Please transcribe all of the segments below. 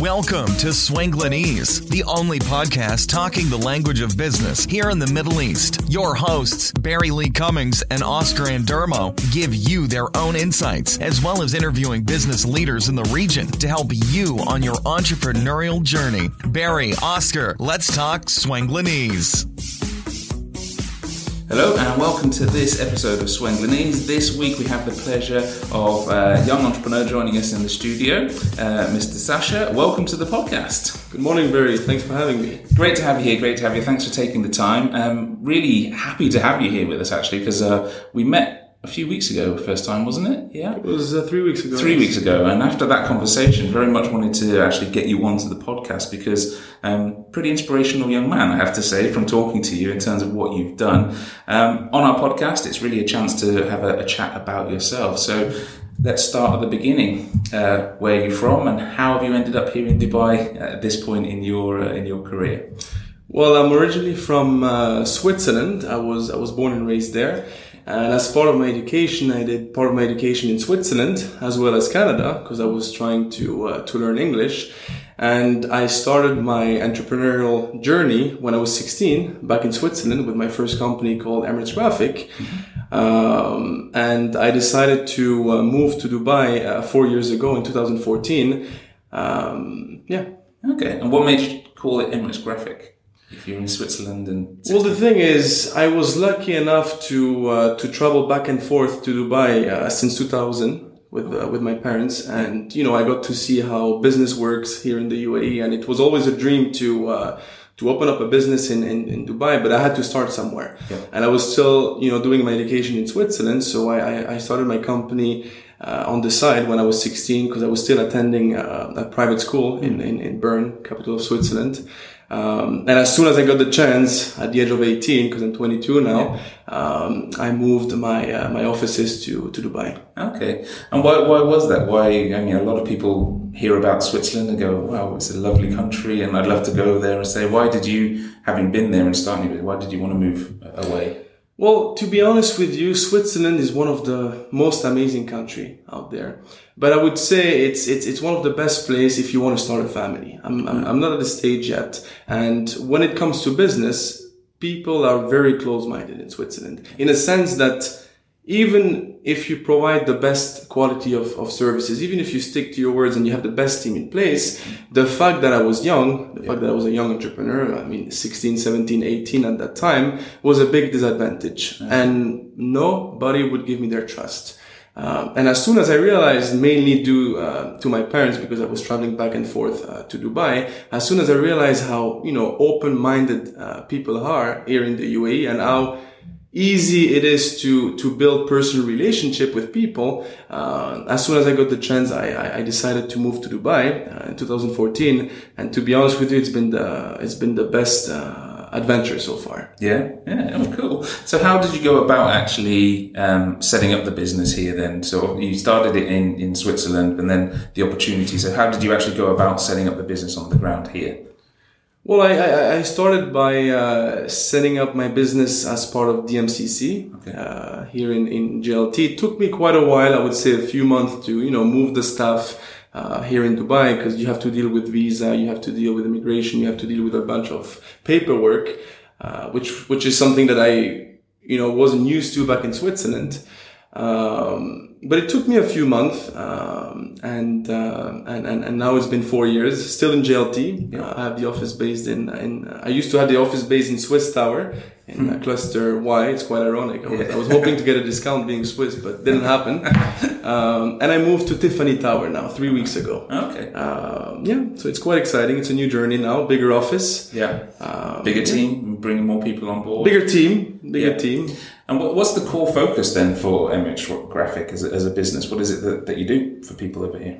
Welcome to Swanglinese, the only podcast talking the language of business here in the Middle East. Your hosts, Barry Lee Cummings and Oscar Andermo, give you their own insights, as well as interviewing business leaders in the region to help you on your entrepreneurial journey. Barry, Oscar, let's talk Swanglinese. Hello and welcome to this episode of Swanglinese. This week we have the pleasure of a young entrepreneur joining us in the studio, uh, Mr. Sasha. Welcome to the podcast. Good morning, Barry. Thanks for having me. Great to have you here. Great to have you. Thanks for taking the time. Um, really happy to have you here with us actually because uh, we met a few weeks ago, first time, wasn't it? Yeah. It was uh, three weeks ago. Three weeks ago. And after that conversation, very much wanted to actually get you onto the podcast because um, pretty inspirational young man, I have to say, from talking to you in terms of what you've done. Um, on our podcast, it's really a chance to have a, a chat about yourself. So let's start at the beginning. Uh, where are you from and how have you ended up here in Dubai at this point in your, uh, in your career? Well, I'm originally from uh, Switzerland. I was I was born and raised there. And as part of my education, I did part of my education in Switzerland as well as Canada because I was trying to uh, to learn English. And I started my entrepreneurial journey when I was 16 back in Switzerland with my first company called Emirates Graphic. Um, and I decided to uh, move to Dubai uh, four years ago in 2014. Um, yeah. Okay. And what made you call it Emirates Graphic? If you're in Switzerland and well the thing is I was lucky enough to uh, to travel back and forth to Dubai uh, since 2000 with uh, with my parents and you know I got to see how business works here in the UAE and it was always a dream to uh, to open up a business in, in, in Dubai, but I had to start somewhere. Yeah. And I was still, you know, doing my education in Switzerland. So I, I started my company uh, on the side when I was 16 because I was still attending uh, a private school in, in, in Bern, capital of Switzerland. Um, and as soon as I got the chance at the age of 18, because I'm 22 now, um, I moved my uh, my offices to, to Dubai. Okay. And why, why was that? Why, I mean, a lot of people hear about Switzerland and go, wow, it's a lovely country and I'd love to go there and say, why did you, having been there and starting, with, why did you want to move away? Well, to be honest with you, Switzerland is one of the most amazing country out there. But I would say it's it's it's one of the best place if you want to start a family. I'm I'm, I'm not at the stage yet, and when it comes to business, people are very close-minded in Switzerland in a sense that even if you provide the best quality of, of services, even if you stick to your words and you have the best team in place, the fact that I was young, the yeah. fact that I was a young entrepreneur, I mean, 16, 17, 18 at that time was a big disadvantage. Yeah. And nobody would give me their trust. Uh, and as soon as I realized, mainly due uh, to my parents, because I was traveling back and forth uh, to Dubai, as soon as I realized how you know open-minded uh, people are here in the UAE and how easy it is to to build personal relationship with people. Uh, as soon as I got the chance, I, I decided to move to Dubai uh, in 2014. And to be honest with you, it's been the it's been the best adventure so far. Yeah, yeah, oh, cool. So, how did you go about actually um, setting up the business here? Then, so you started it in in Switzerland, and then the opportunity. So, how did you actually go about setting up the business on the ground here? Well, I, I started by uh, setting up my business as part of DMCC okay. uh, here in, in JLT. It took me quite a while, I would say a few months to, you know, move the stuff uh, here in Dubai because you have to deal with visa, you have to deal with immigration, you have to deal with a bunch of paperwork, uh, which which is something that I you know wasn't used to back in Switzerland. Um, but it took me a few months, um, and, uh, and, and and now it's been four years. Still in JLT. Yeah. I have the office based in in. I used to have the office based in Swiss Tower in hmm. cluster Y. It's quite ironic. I was. I was, hoping to get a discount being Swiss, but didn't happen. um, and I moved to Tiffany Tower now three weeks ago. Okay. Um, yeah, so it's quite exciting. It's a new journey now. Bigger office. Yeah. Um, bigger team, bringing more people on board. Bigger team. Bigger yeah. team. And what's the core focus then for Emirates Graphic as a, as a business? What is it that, that you do for people over here?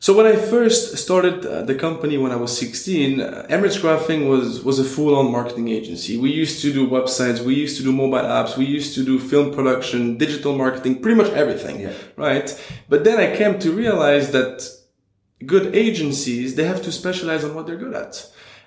So when I first started uh, the company when I was 16, uh, Emirates Graphic was, was a full-on marketing agency. We used to do websites, we used to do mobile apps, we used to do film production, digital marketing, pretty much everything, yeah. right? But then I came to realize that good agencies, they have to specialize on what they're good at.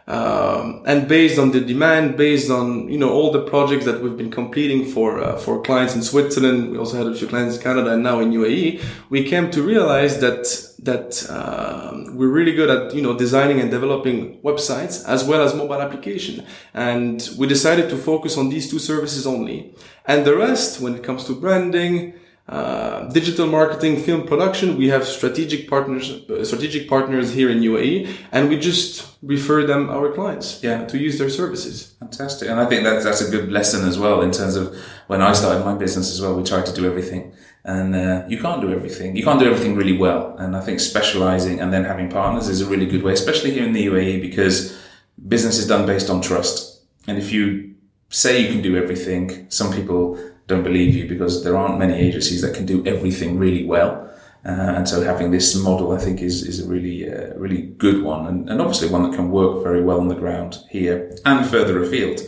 Um, and based on the demand, based on you know all the projects that we've been completing for uh, for clients in Switzerland, we also had a few clients in Canada and now in UAE. We came to realize that that uh, we're really good at you know designing and developing websites as well as mobile application, and we decided to focus on these two services only. And the rest, when it comes to branding, uh, digital marketing, film production, we have strategic partners, uh, strategic partners here in UAE, and we just refer them our clients Yeah. to use their services. Fantastic. And I think that's, that's a good lesson as well in terms of when I started my business as well, we tried to do everything and, uh, you can't do everything. You can't do everything really well. And I think specializing and then having partners is a really good way, especially here in the UAE because business is done based on trust. And if you say you can do everything, some people don't believe you because there aren't many agencies that can do everything really well. Uh, and so having this model, I think, is, is a really, uh, really good one and, and obviously one that can work very well on the ground here and further afield.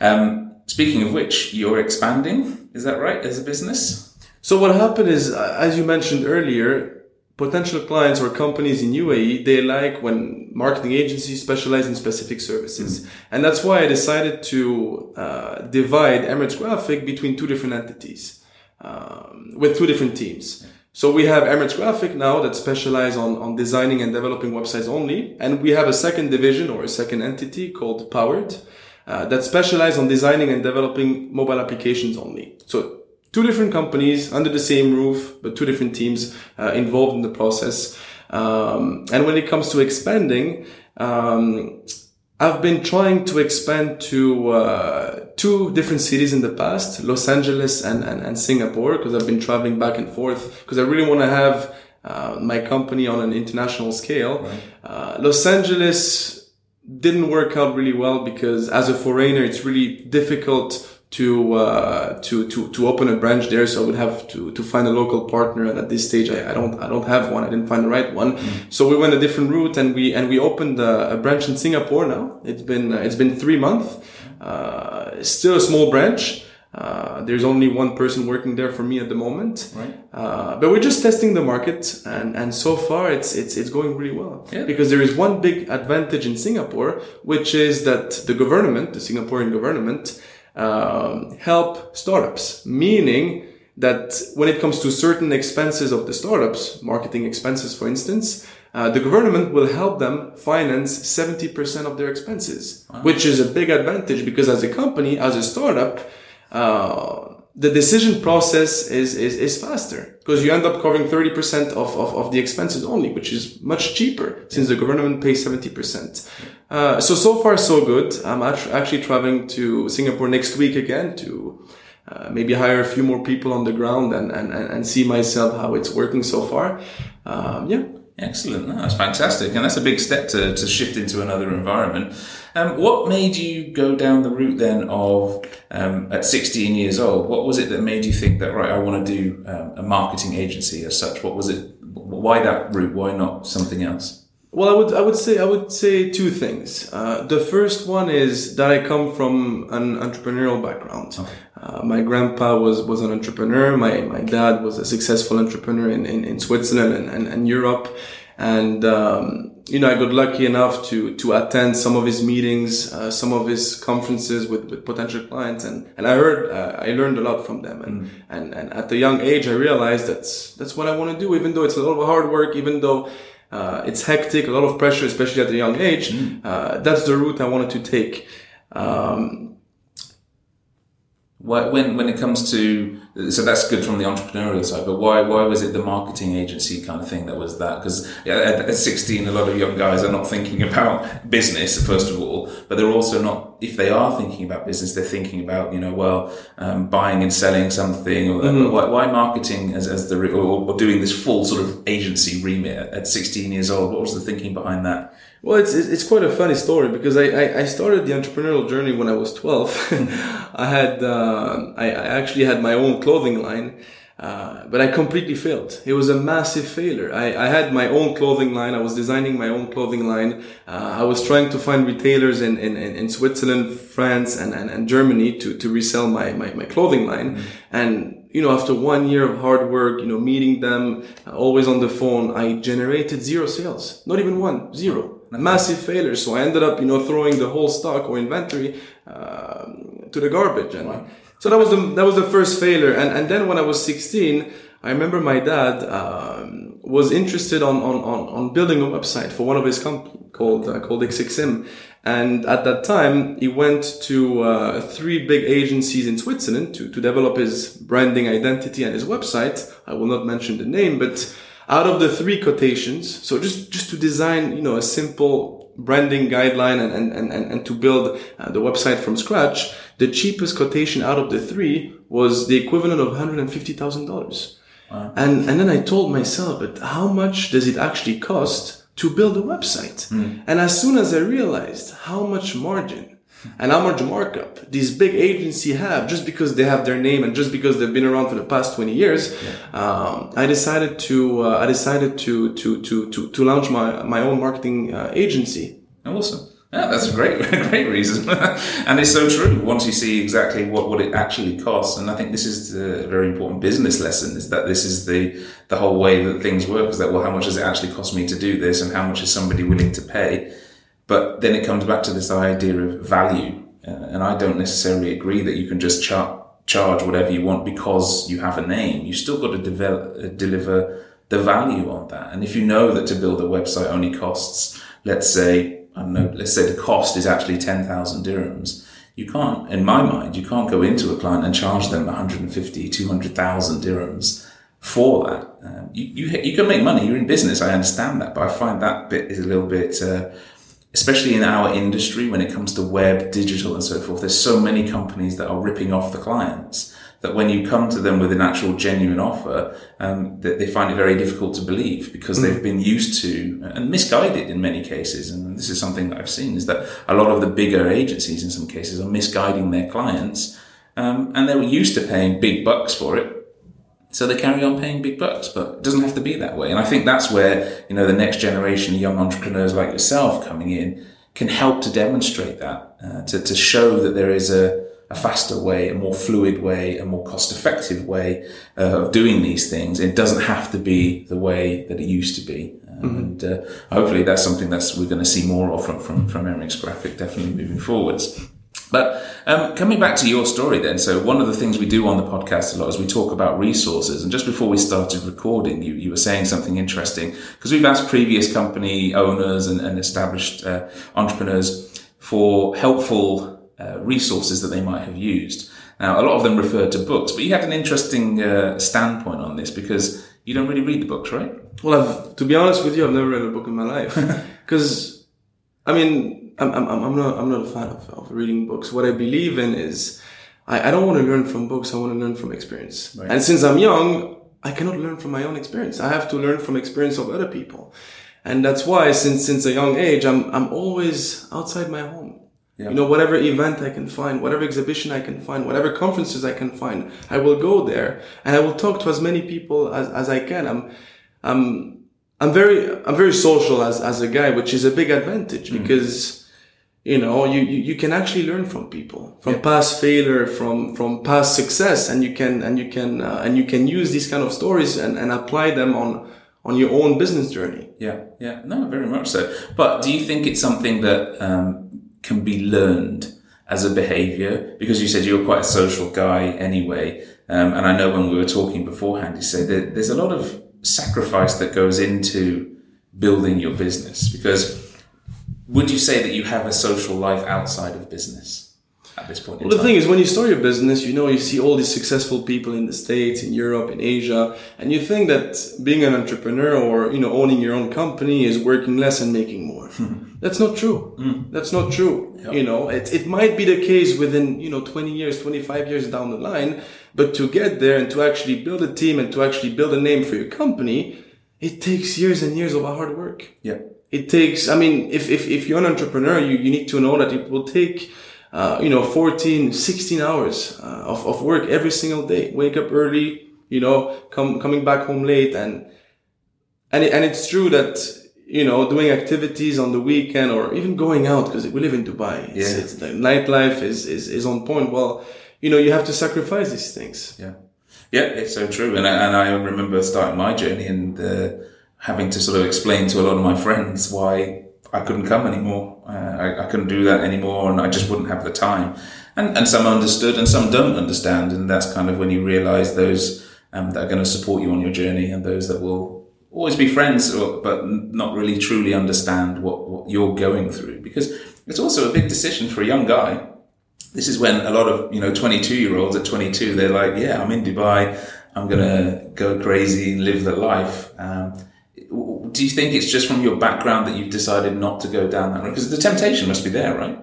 Um, speaking of which, you're expanding. Is that right? As a business? So what happened is, uh, as you mentioned earlier, potential clients or companies in UAE, they like when marketing agencies specialize in specific services. And that's why I decided to uh, divide Emirates Graphic between two different entities um, with two different teams. So we have Emirates Graphic now that specialize on, on designing and developing websites only. And we have a second division or a second entity called Powered uh, that specialize on designing and developing mobile applications only. So two different companies under the same roof, but two different teams uh, involved in the process. Um, and when it comes to expanding, um, I've been trying to expand to uh, two different cities in the past, Los Angeles and, and, and Singapore, because I've been traveling back and forth, because I really want to have uh, my company on an international scale. Uh, Los Angeles didn't work out really well because as a foreigner, it's really difficult to uh, to to to open a branch there. So I would have to to find a local partner. And at this stage, I, I don't I don't have one. I didn't find the right one. So we went a different route, and we and we opened a, a branch in Singapore. Now it's been uh, it's been three months. Uh, still a small branch. Uh, there's only one person working there for me at the moment. Right. Uh, but we're just testing the market, and, and so far it's it's it's going really well. Yeah. Because there is one big advantage in Singapore, which is that the government, the Singaporean government, um, help startups. Meaning that when it comes to certain expenses of the startups, marketing expenses, for instance, uh, the government will help them finance 70% of their expenses, which is a big advantage because as a company, as a startup, uh, the decision process is, is, is faster because you end up covering 30% of, of, of the expenses only, which is much cheaper since the government pays 70%. Uh, so, so far so good. I'm actually traveling to Singapore next week again to uh, maybe hire a few more people on the ground and, and, and see myself how it's working so far. Um, yeah. Excellent. That's fantastic. And that's a big step to, to shift into another environment. Um, what made you go down the route then of, um, at 16 years old, what was it that made you think that, right, I want to do um, a marketing agency as such? What was it? Why that route? Why not something else? Well, I would I would say I would say two things. Uh, the first one is that I come from an entrepreneurial background. Uh, my grandpa was was an entrepreneur. My my dad was a successful entrepreneur in in, in Switzerland and, and, and Europe. And um, you know, I got lucky enough to to attend some of his meetings, uh, some of his conferences with, with potential clients, and and I heard uh, I learned a lot from them. And and and at a young age, I realized that's that's what I want to do. Even though it's a lot of hard work, even though uh, it's hectic, a lot of pressure, especially at a young age. Uh, that's the route I wanted to take. Um, when when it comes to so that's good from the entrepreneurial side, but why why was it the marketing agency kind of thing that was that? Because at, at sixteen, a lot of young guys are not thinking about business first of all, but they're also not. If they are thinking about business, they're thinking about you know well um, buying and selling something. Or but why, why marketing as as the or, or doing this full sort of agency remit at, at sixteen years old? What was the thinking behind that? Well, it's it's quite a funny story because I, I, I started the entrepreneurial journey when I was twelve. I had uh, I, I actually had my own clothing line, uh, but I completely failed. It was a massive failure. I, I had my own clothing line. I was designing my own clothing line. Uh, I was trying to find retailers in, in, in Switzerland, France, and, and, and Germany to, to resell my, my, my clothing line. And you know, after one year of hard work, you know, meeting them, uh, always on the phone, I generated zero sales. Not even one, zero. Massive failure. So I ended up, you know, throwing the whole stock or inventory um, to the garbage. And so that was the that was the first failure. And and then when I was 16, I remember my dad um, was interested on, on on on building a website for one of his company called uh, called XXM. And at that time, he went to uh, three big agencies in Switzerland to, to develop his branding identity and his website. I will not mention the name, but out of the three quotations, so just, just to design, you know, a simple branding guideline and, and, and, and to build uh, the website from scratch, the cheapest quotation out of the three was the equivalent of $150,000. Wow. And, and then I told myself, but how much does it actually cost to build a website? Mm. And as soon as I realized how much margin and how much markup these big agencies have just because they have their name and just because they've been around for the past 20 years yeah. um, i decided to uh, i decided to, to to to to launch my my own marketing uh, agency awesome yeah, that's a great, great reason, and it's so true. Once you see exactly what, what it actually costs, and I think this is the very important business lesson: is that this is the the whole way that things work. Is that well, how much does it actually cost me to do this, and how much is somebody willing to pay? But then it comes back to this idea of value. Uh, and I don't necessarily agree that you can just char- charge whatever you want because you have a name. You still got to develop, uh, deliver the value on that. And if you know that to build a website only costs, let's say, I don't know, let's say the cost is actually 10,000 dirhams. You can't, in my mind, you can't go into a client and charge them 150, 200,000 dirhams for that. Um, you, you, you can make money. You're in business. I understand that, but I find that bit is a little bit, uh, especially in our industry when it comes to web, digital and so forth, there's so many companies that are ripping off the clients that when you come to them with an actual genuine offer, um, that they find it very difficult to believe because mm. they've been used to and misguided in many cases. And this is something that I've seen is that a lot of the bigger agencies in some cases are misguiding their clients. Um, and they were used to paying big bucks for it so they carry on paying big bucks, but it doesn't have to be that way. And I think that's where, you know, the next generation of young entrepreneurs like yourself coming in can help to demonstrate that, uh, to, to show that there is a, a faster way, a more fluid way, a more cost effective way uh, of doing these things. It doesn't have to be the way that it used to be. Um, mm-hmm. And uh, hopefully that's something that's we're going to see more of from, from, from MX Graphic definitely moving forwards. But um, coming back to your story then, so one of the things we do on the podcast a lot is we talk about resources. And just before we started recording, you, you were saying something interesting because we've asked previous company owners and, and established uh, entrepreneurs for helpful uh, resources that they might have used. Now, a lot of them refer to books, but you had an interesting uh, standpoint on this because you don't really read the books, right? Well, I've, to be honest with you, I've never read a book in my life because, I mean, I'm, I'm, I'm not, I'm not a fan of, of reading books. What I believe in is I, I don't want to learn from books. I want to learn from experience. Right. And since I'm young, I cannot learn from my own experience. I have to learn from experience of other people. And that's why since, since a young age, I'm, I'm always outside my home. Yeah. You know, whatever event I can find, whatever exhibition I can find, whatever conferences I can find, I will go there and I will talk to as many people as, as I can. I'm, I'm, I'm very, I'm very social as, as a guy, which is a big advantage mm. You know you, you, you can actually learn from people from yeah. past failure from from past success and you can and you can uh, and you can use these kind of stories and, and apply them on on your own business journey. Yeah yeah. No very much so. But do you think it's something that um, can be learned as a behavior? Because you said you were quite a social guy anyway um, and i know when we were talking beforehand you said that there's a lot of sacrifice that goes into building your business because would you say that you have a social life outside of business at this point? Well, the thing is, when you start your business, you know, you see all these successful people in the States, in Europe, in Asia, and you think that being an entrepreneur or, you know, owning your own company is working less and making more. That's not true. Mm. That's not true. Yep. You know, it, it might be the case within, you know, 20 years, 25 years down the line, but to get there and to actually build a team and to actually build a name for your company, it takes years and years of hard work. Yeah it takes, I mean, if, if, if you're an entrepreneur, you, you need to know that it will take, uh, you know, 14, 16 hours uh, of, of work every single day. Wake up early, you know, come, coming back home late. And, and, it, and it's true that, you know, doing activities on the weekend or even going out because we live in Dubai. It's, yeah. It's, the nightlife is, is, is on point. Well, you know, you have to sacrifice these things. Yeah. Yeah, it's so true. And I, and I remember starting my journey and the, having to sort of explain to a lot of my friends why I couldn't come anymore. Uh, I, I, couldn't do that anymore, and I just wouldn't have the time. And and some understood, and some don't understand, and that's kind of when you realise those um, that are going to support you on your journey, and those that will always be friends, or, but not really truly understand what, what you're going through, because it's also a big decision for a young guy. This is when a lot of you know 22 year olds at 22, they're like, yeah, I'm in Dubai, I'm gonna go crazy and live the life. Um, do you think it's just from your background that you've decided not to go down that road? Because the temptation must be there, right?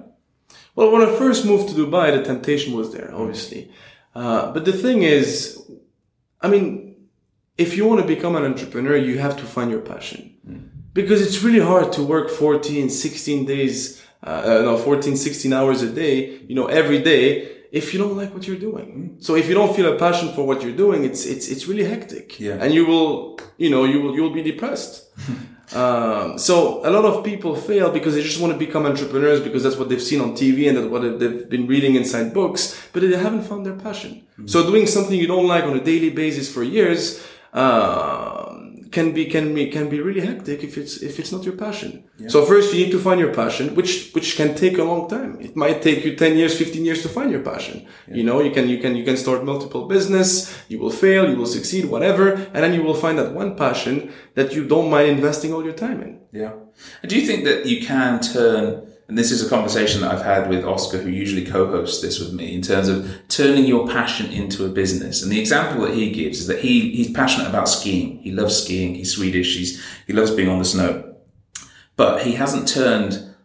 Well, when I first moved to Dubai, the temptation was there, obviously. Uh, but the thing is, I mean, if you want to become an entrepreneur, you have to find your passion. Mm. Because it's really hard to work 14, 16 days, uh, no, 14, 16 hours a day, you know, every day if you don't like what you're doing. So if you don't feel a passion for what you're doing, it's it's it's really hectic. Yeah. And you will, you know, you will you'll be depressed. um, so a lot of people fail because they just want to become entrepreneurs because that's what they've seen on TV and that's what they've been reading inside books, but they haven't found their passion. Mm-hmm. So doing something you don't like on a daily basis for years. Uh, can be can be can be really hectic if it's if it's not your passion. Yeah. So first you need to find your passion, which which can take a long time. It might take you 10 years, 15 years to find your passion. Yeah. You know, you can you can you can start multiple business, you will fail, you will succeed, whatever, and then you will find that one passion that you don't mind investing all your time in. Yeah. Do you think that you can turn and this is a conversation that I've had with Oscar, who usually co-hosts this with me, in terms of turning your passion into a business. And the example that he gives is that he he's passionate about skiing. He loves skiing. He's Swedish. He's he loves being on the snow, but he hasn't turned.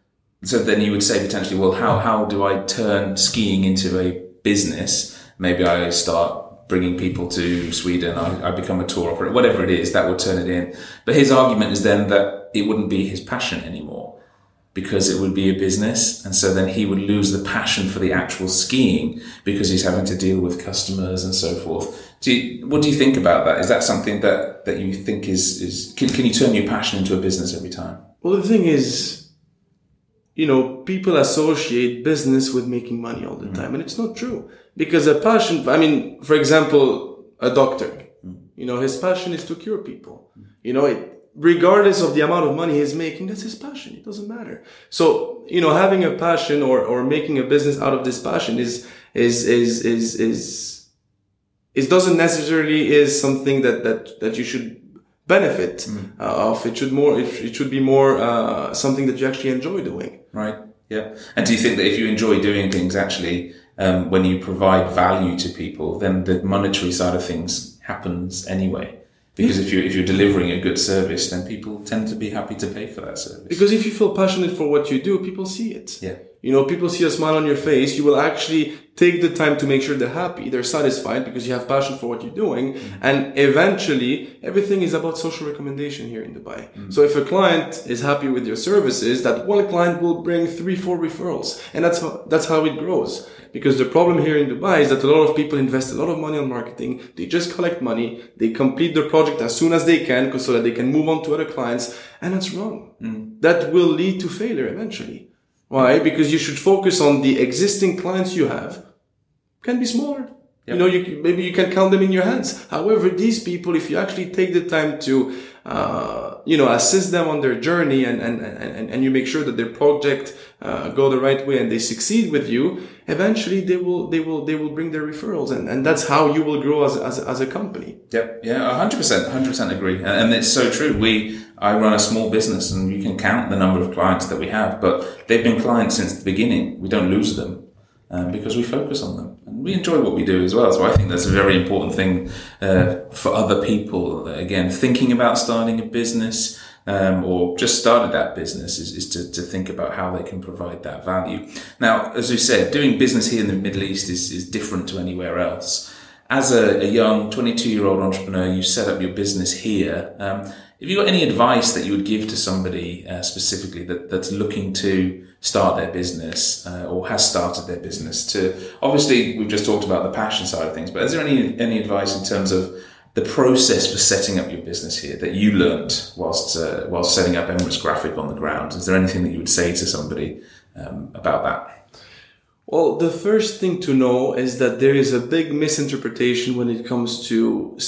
So then you would say potentially, well, how how do I turn skiing into a business? Maybe I start bringing people to Sweden. I, I become a tour operator, whatever it is that would turn it in. But his argument is then that it wouldn't be his passion anymore because it would be a business. And so then he would lose the passion for the actual skiing because he's having to deal with customers and so forth. Do you, what do you think about that? Is that something that, that you think is, is can, can you turn your passion into a business every time? Well, the thing is, you know, people associate business with making money all the mm. time. And it's not true because a passion, I mean, for example, a doctor, mm. you know, his passion is to cure people. Mm. You know, it, regardless of the amount of money he's making, that's his passion. It doesn't matter. So, you know, having a passion or, or making a business out of this passion is, is, is, is, is, it doesn't necessarily is something that, that, that you should benefit mm. uh, of. It should more, it, it should be more, uh, something that you actually enjoy doing. Right. Yeah. And do you think that if you enjoy doing things actually, um, when you provide value to people, then the monetary side of things happens anyway? Because if you if you're delivering a good service, then people tend to be happy to pay for that service. Because if you feel passionate for what you do, people see it. Yeah. You know, people see a smile on your face. You will actually take the time to make sure they're happy, they're satisfied because you have passion for what you're doing. Mm-hmm. And eventually, everything is about social recommendation here in Dubai. Mm-hmm. So if a client is happy with your services, that one client will bring three, four referrals, and that's how that's how it grows. Because the problem here in Dubai is that a lot of people invest a lot of money on marketing. They just collect money. They complete their project as soon as they can so that they can move on to other clients. And that's wrong. Mm. That will lead to failure eventually. Why? Because you should focus on the existing clients you have. Can be smaller. Yep. You know, you, maybe you can count them in your hands. However, these people, if you actually take the time to, uh, you know, assist them on their journey and, and, and, and you make sure that their project, uh, go the right way and they succeed with you, eventually they will, they will, they will bring their referrals and, and that's how you will grow as, as, as a company. Yep. Yeah. hundred percent, hundred percent agree. And it's so true. We, I run a small business and you can count the number of clients that we have, but they've been clients since the beginning. We don't lose them um, because we focus on them we enjoy what we do as well. So I think that's a very important thing uh, for other people. Again, thinking about starting a business um, or just started that business is, is to, to think about how they can provide that value. Now, as we said, doing business here in the Middle East is, is different to anywhere else. As a, a young 22 year old entrepreneur, you set up your business here. Um, have you got any advice that you would give to somebody uh, specifically that, that's looking to start their business uh, or has started their business to obviously we've just talked about the passion side of things but is there any any advice in terms of the process for setting up your business here that you learned whilst uh, whilst setting up Emirates Graphic on the ground is there anything that you would say to somebody um, about that well the first thing to know is that there is a big misinterpretation when it comes to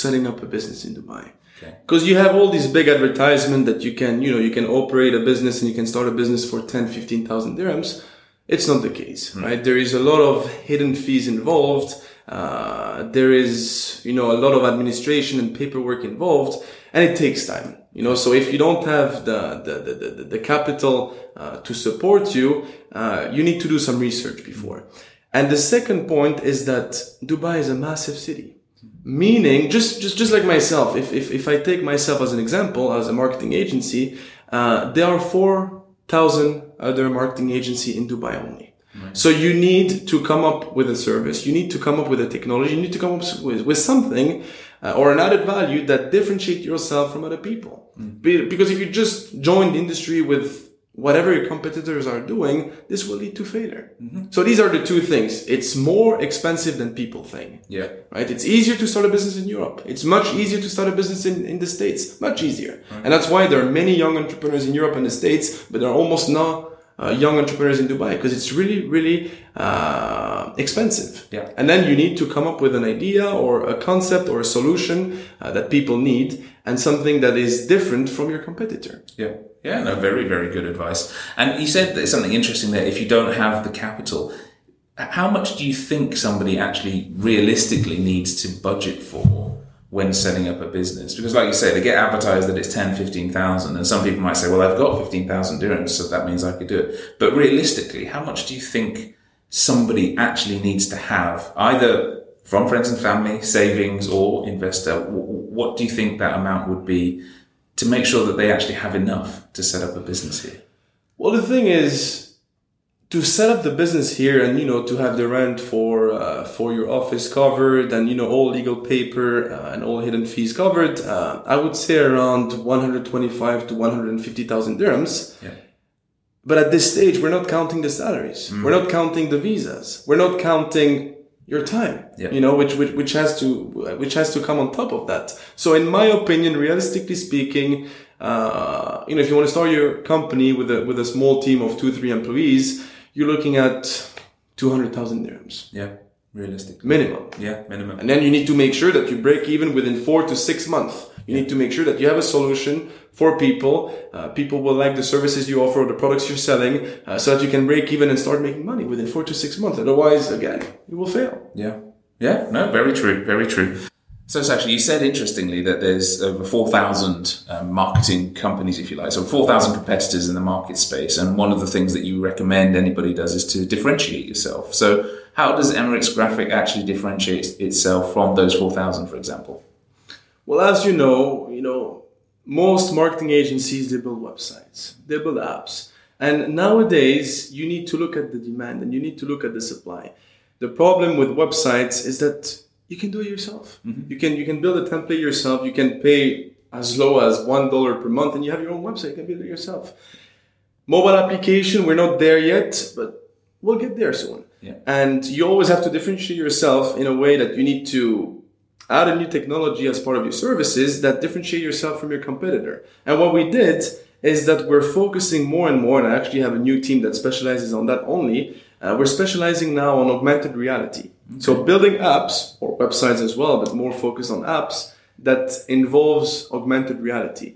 setting up a business in Dubai Okay. Because you have all these big advertisement that you can, you know, you can operate a business and you can start a business for 10, 15,000 dirhams. It's not the case, hmm. right? There is a lot of hidden fees involved. Uh, there is, you know, a lot of administration and paperwork involved and it takes time, you know, so if you don't have the, the, the, the, the capital, uh, to support you, uh, you need to do some research before. And the second point is that Dubai is a massive city. Meaning, just, just, just like myself, if, if, if I take myself as an example, as a marketing agency, uh, there are 4,000 other marketing agency in Dubai only. So you need to come up with a service. You need to come up with a technology. You need to come up with, with something uh, or an added value that differentiate yourself from other people. Be- Because if you just join the industry with whatever your competitors are doing, this will lead to failure. So these are the two things. It's more expensive than people think Yeah. right? It's easier to start a business in Europe. It's much easier to start a business in, in the States. Much easier. And that's why there are many young entrepreneurs in Europe and the States, but there are almost no uh, young entrepreneurs in Dubai because it's really, really uh, expensive. Yeah. And then you need to come up with an idea or a concept or a solution uh, that people need and something that is different from your competitor. Yeah. Yeah, no, very, very good advice. And you said that something interesting there. If you don't have the capital, how much do you think somebody actually realistically needs to budget for when setting up a business? Because like you say, they get advertised that it's 10, 15,000 and some people might say, well, I've got 15,000 dirhams, so that means I could do it. But realistically, how much do you think somebody actually needs to have either from friends and family, savings or investor? What do you think that amount would be to make sure that they actually have enough to set up a business here? Well, the thing is, to set up the business here and you know to have the rent for uh, for your office covered and you know all legal paper uh, and all hidden fees covered, uh, I would say around 125 to 150,000 dirhams. Yeah. But at this stage, we're not counting the salaries. We're not counting the visas. We're not counting your time. Yeah. You know, which, which which has to which has to come on top of that. So, in my opinion, realistically speaking, uh, you know, if you want to start your company with a with a small team of two three employees, you're looking at two hundred thousand dirhams Yeah, realistic. minimum. Yeah, minimum. And then you need to make sure that you break even within four to six months. You need to make sure that you have a solution for people. Uh, people will like the services you offer or the products you're selling uh, so that you can break even and start making money within four to six months. Otherwise, again, you will fail. Yeah. Yeah, no, very true, very true. So, Sasha, you said interestingly that there's over 4,000 um, marketing companies, if you like, so 4,000 competitors in the market space. And one of the things that you recommend anybody does is to differentiate yourself. So, how does Emirates Graphic actually differentiate itself from those 4,000, for example? Well, as you know, you know, most marketing agencies they build websites, they build apps, and nowadays you need to look at the demand and you need to look at the supply. The problem with websites is that you can do it yourself. You can you can build a template yourself. You can pay as low as one dollar per month, and you have your own website. You can build it yourself. Mobile application, we're not there yet, but we'll get there soon. Yeah. And you always have to differentiate yourself in a way that you need to add a new technology as part of your services that differentiate yourself from your competitor. And what we did is that we're focusing more and more, and I actually have a new team that specializes on that only. Uh, we're specializing now on augmented reality. So building apps or websites as well, but more focused on apps that involves augmented reality.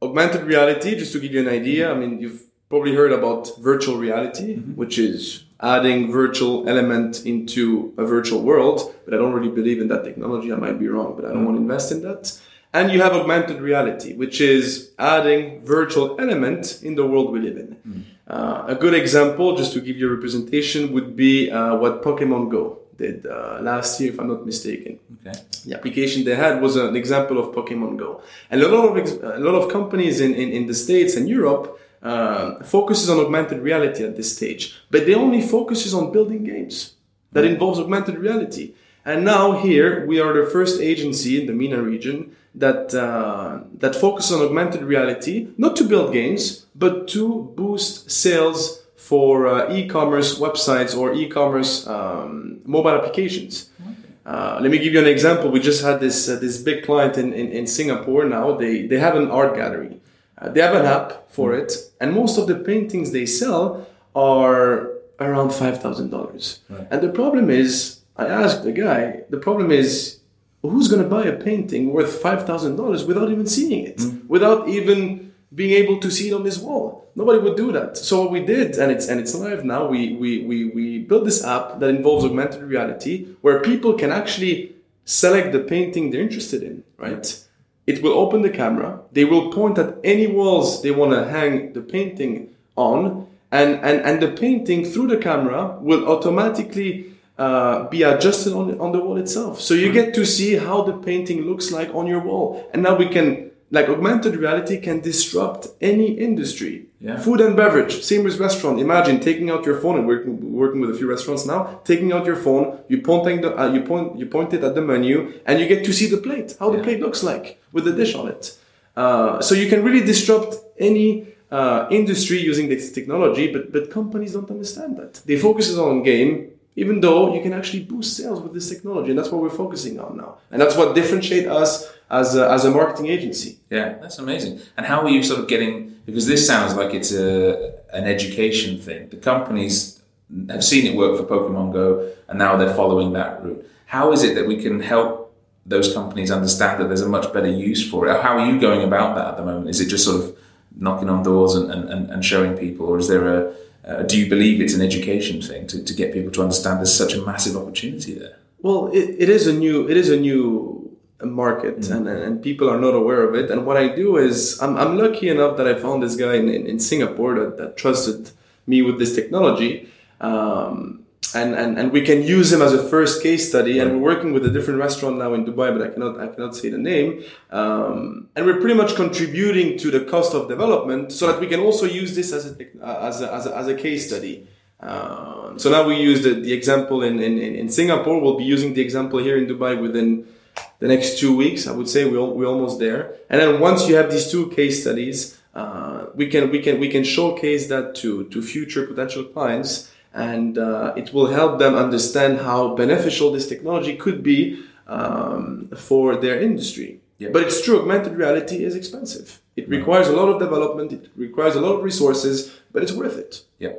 Augmented reality, just to give you an idea, I mean, you've probably heard about virtual reality, mm-hmm. which is adding virtual element into a virtual world, but I don't really believe in that technology. I might be wrong, but I don't mm-hmm. want to invest in that. And you have augmented reality, which is adding virtual element in the world we live in. Uh, a good example, just to give you a representation, would be uh, what Pokemon Go did uh, last year, if I'm not mistaken Okay. the application they had was an example of Pokemon Go. And a lot of ex- a lot of companies in, in, in the States and Europe uh, focuses on augmented reality at this stage, but they only focuses on building games that involves augmented reality. And now here we are the first agency in the MENA region that uh, that focuses on augmented reality, not to build games, but to boost sales for uh, e-commerce websites or e-commerce um, mobile applications. Uh, let me give you an example. We just had this uh, this big client in, in, in Singapore. Now they they have an art gallery. Uh, they have an app for it, and most of the paintings they sell are around five thousand dollars. And the problem is, I asked the guy. The problem is, who's going to buy a painting worth $5,000 without even seeing it, mm. without even being able to see it on his wall? Nobody would do that. So what we did, and it's and it's live now, we we we, we built this app that involves augmented reality where people can actually select the painting they're interested in, right? It will open the camera, they will point at any walls they want to hang the painting on, and, and, and the painting through the camera will automatically uh, be adjusted on, on the wall itself. So you get to see how the painting looks like on your wall. And now we can, like augmented reality can disrupt any industry. Yeah. Food and beverage, same with restaurant. Imagine taking out your phone and working, working with a few restaurants now, taking out your phone, you pointing the, uh, you point, you point it at the menu and you get to see the plate, how the plate looks like with the dish on it. Uh, so you can really disrupt any uh, industry using this technology, but but companies don't understand that. They focus on game, even though you can actually boost sales with this technology, and that's what we're focusing on now, and that's what differentiate us as a, as a marketing agency. Yeah, that's amazing. And how are you sort of getting? Because this sounds like it's a an education thing. The companies have seen it work for Pokemon Go, and now they're following that route. How is it that we can help those companies understand that there's a much better use for it? How are you going about that at the moment? Is it just sort of knocking on doors and, and, and showing people, or is there a uh, do you believe it's an education thing to, to get people to understand there's such a massive opportunity there? Well, it, it is a new it is a new market mm. and, and people are not aware of it. And what I do is I'm, I'm lucky enough that I found this guy in, in, in Singapore that, that trusted me with this technology. Um, and, and, and we can use him as a first case study. And we're working with a different restaurant now in Dubai, but I cannot I cannot say the name. Um, and we're pretty much contributing to the cost of development so that we can also use this as a as a, as a, as a case study. Um, so now we use the, the example in, in, in Singapore. We'll be using the example here in Dubai within the next two weeks. I would say we're, we're almost there. And then once you have these two case studies, uh, we can we can we can showcase that to to future potential clients and uh, it will help them understand how beneficial this technology could be um, for their industry. Yeah. But it's true, augmented reality is expensive. It requires a lot of development, it requires a lot of resources, but it's worth it. Yeah.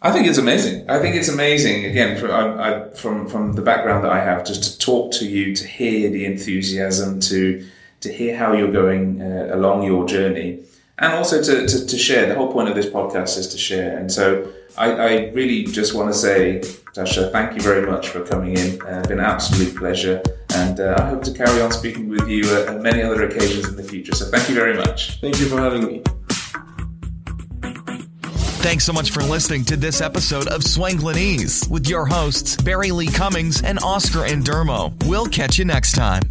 I think it's amazing. I think it's amazing. Again, for, I, I, from from the background that I have, just to talk to you, to hear the enthusiasm, to to hear how you're going uh, along your journey, and also to, to, to share. The whole point of this podcast is to share, and so I, I really just want to say, Sasha, thank you very much for coming in. Uh, it's been an absolute pleasure. And uh, I hope to carry on speaking with you at many other occasions in the future. So thank you very much. Thank you for having me. Thanks so much for listening to this episode of Swanglinese with your hosts, Barry Lee Cummings and Oscar Endermo. We'll catch you next time.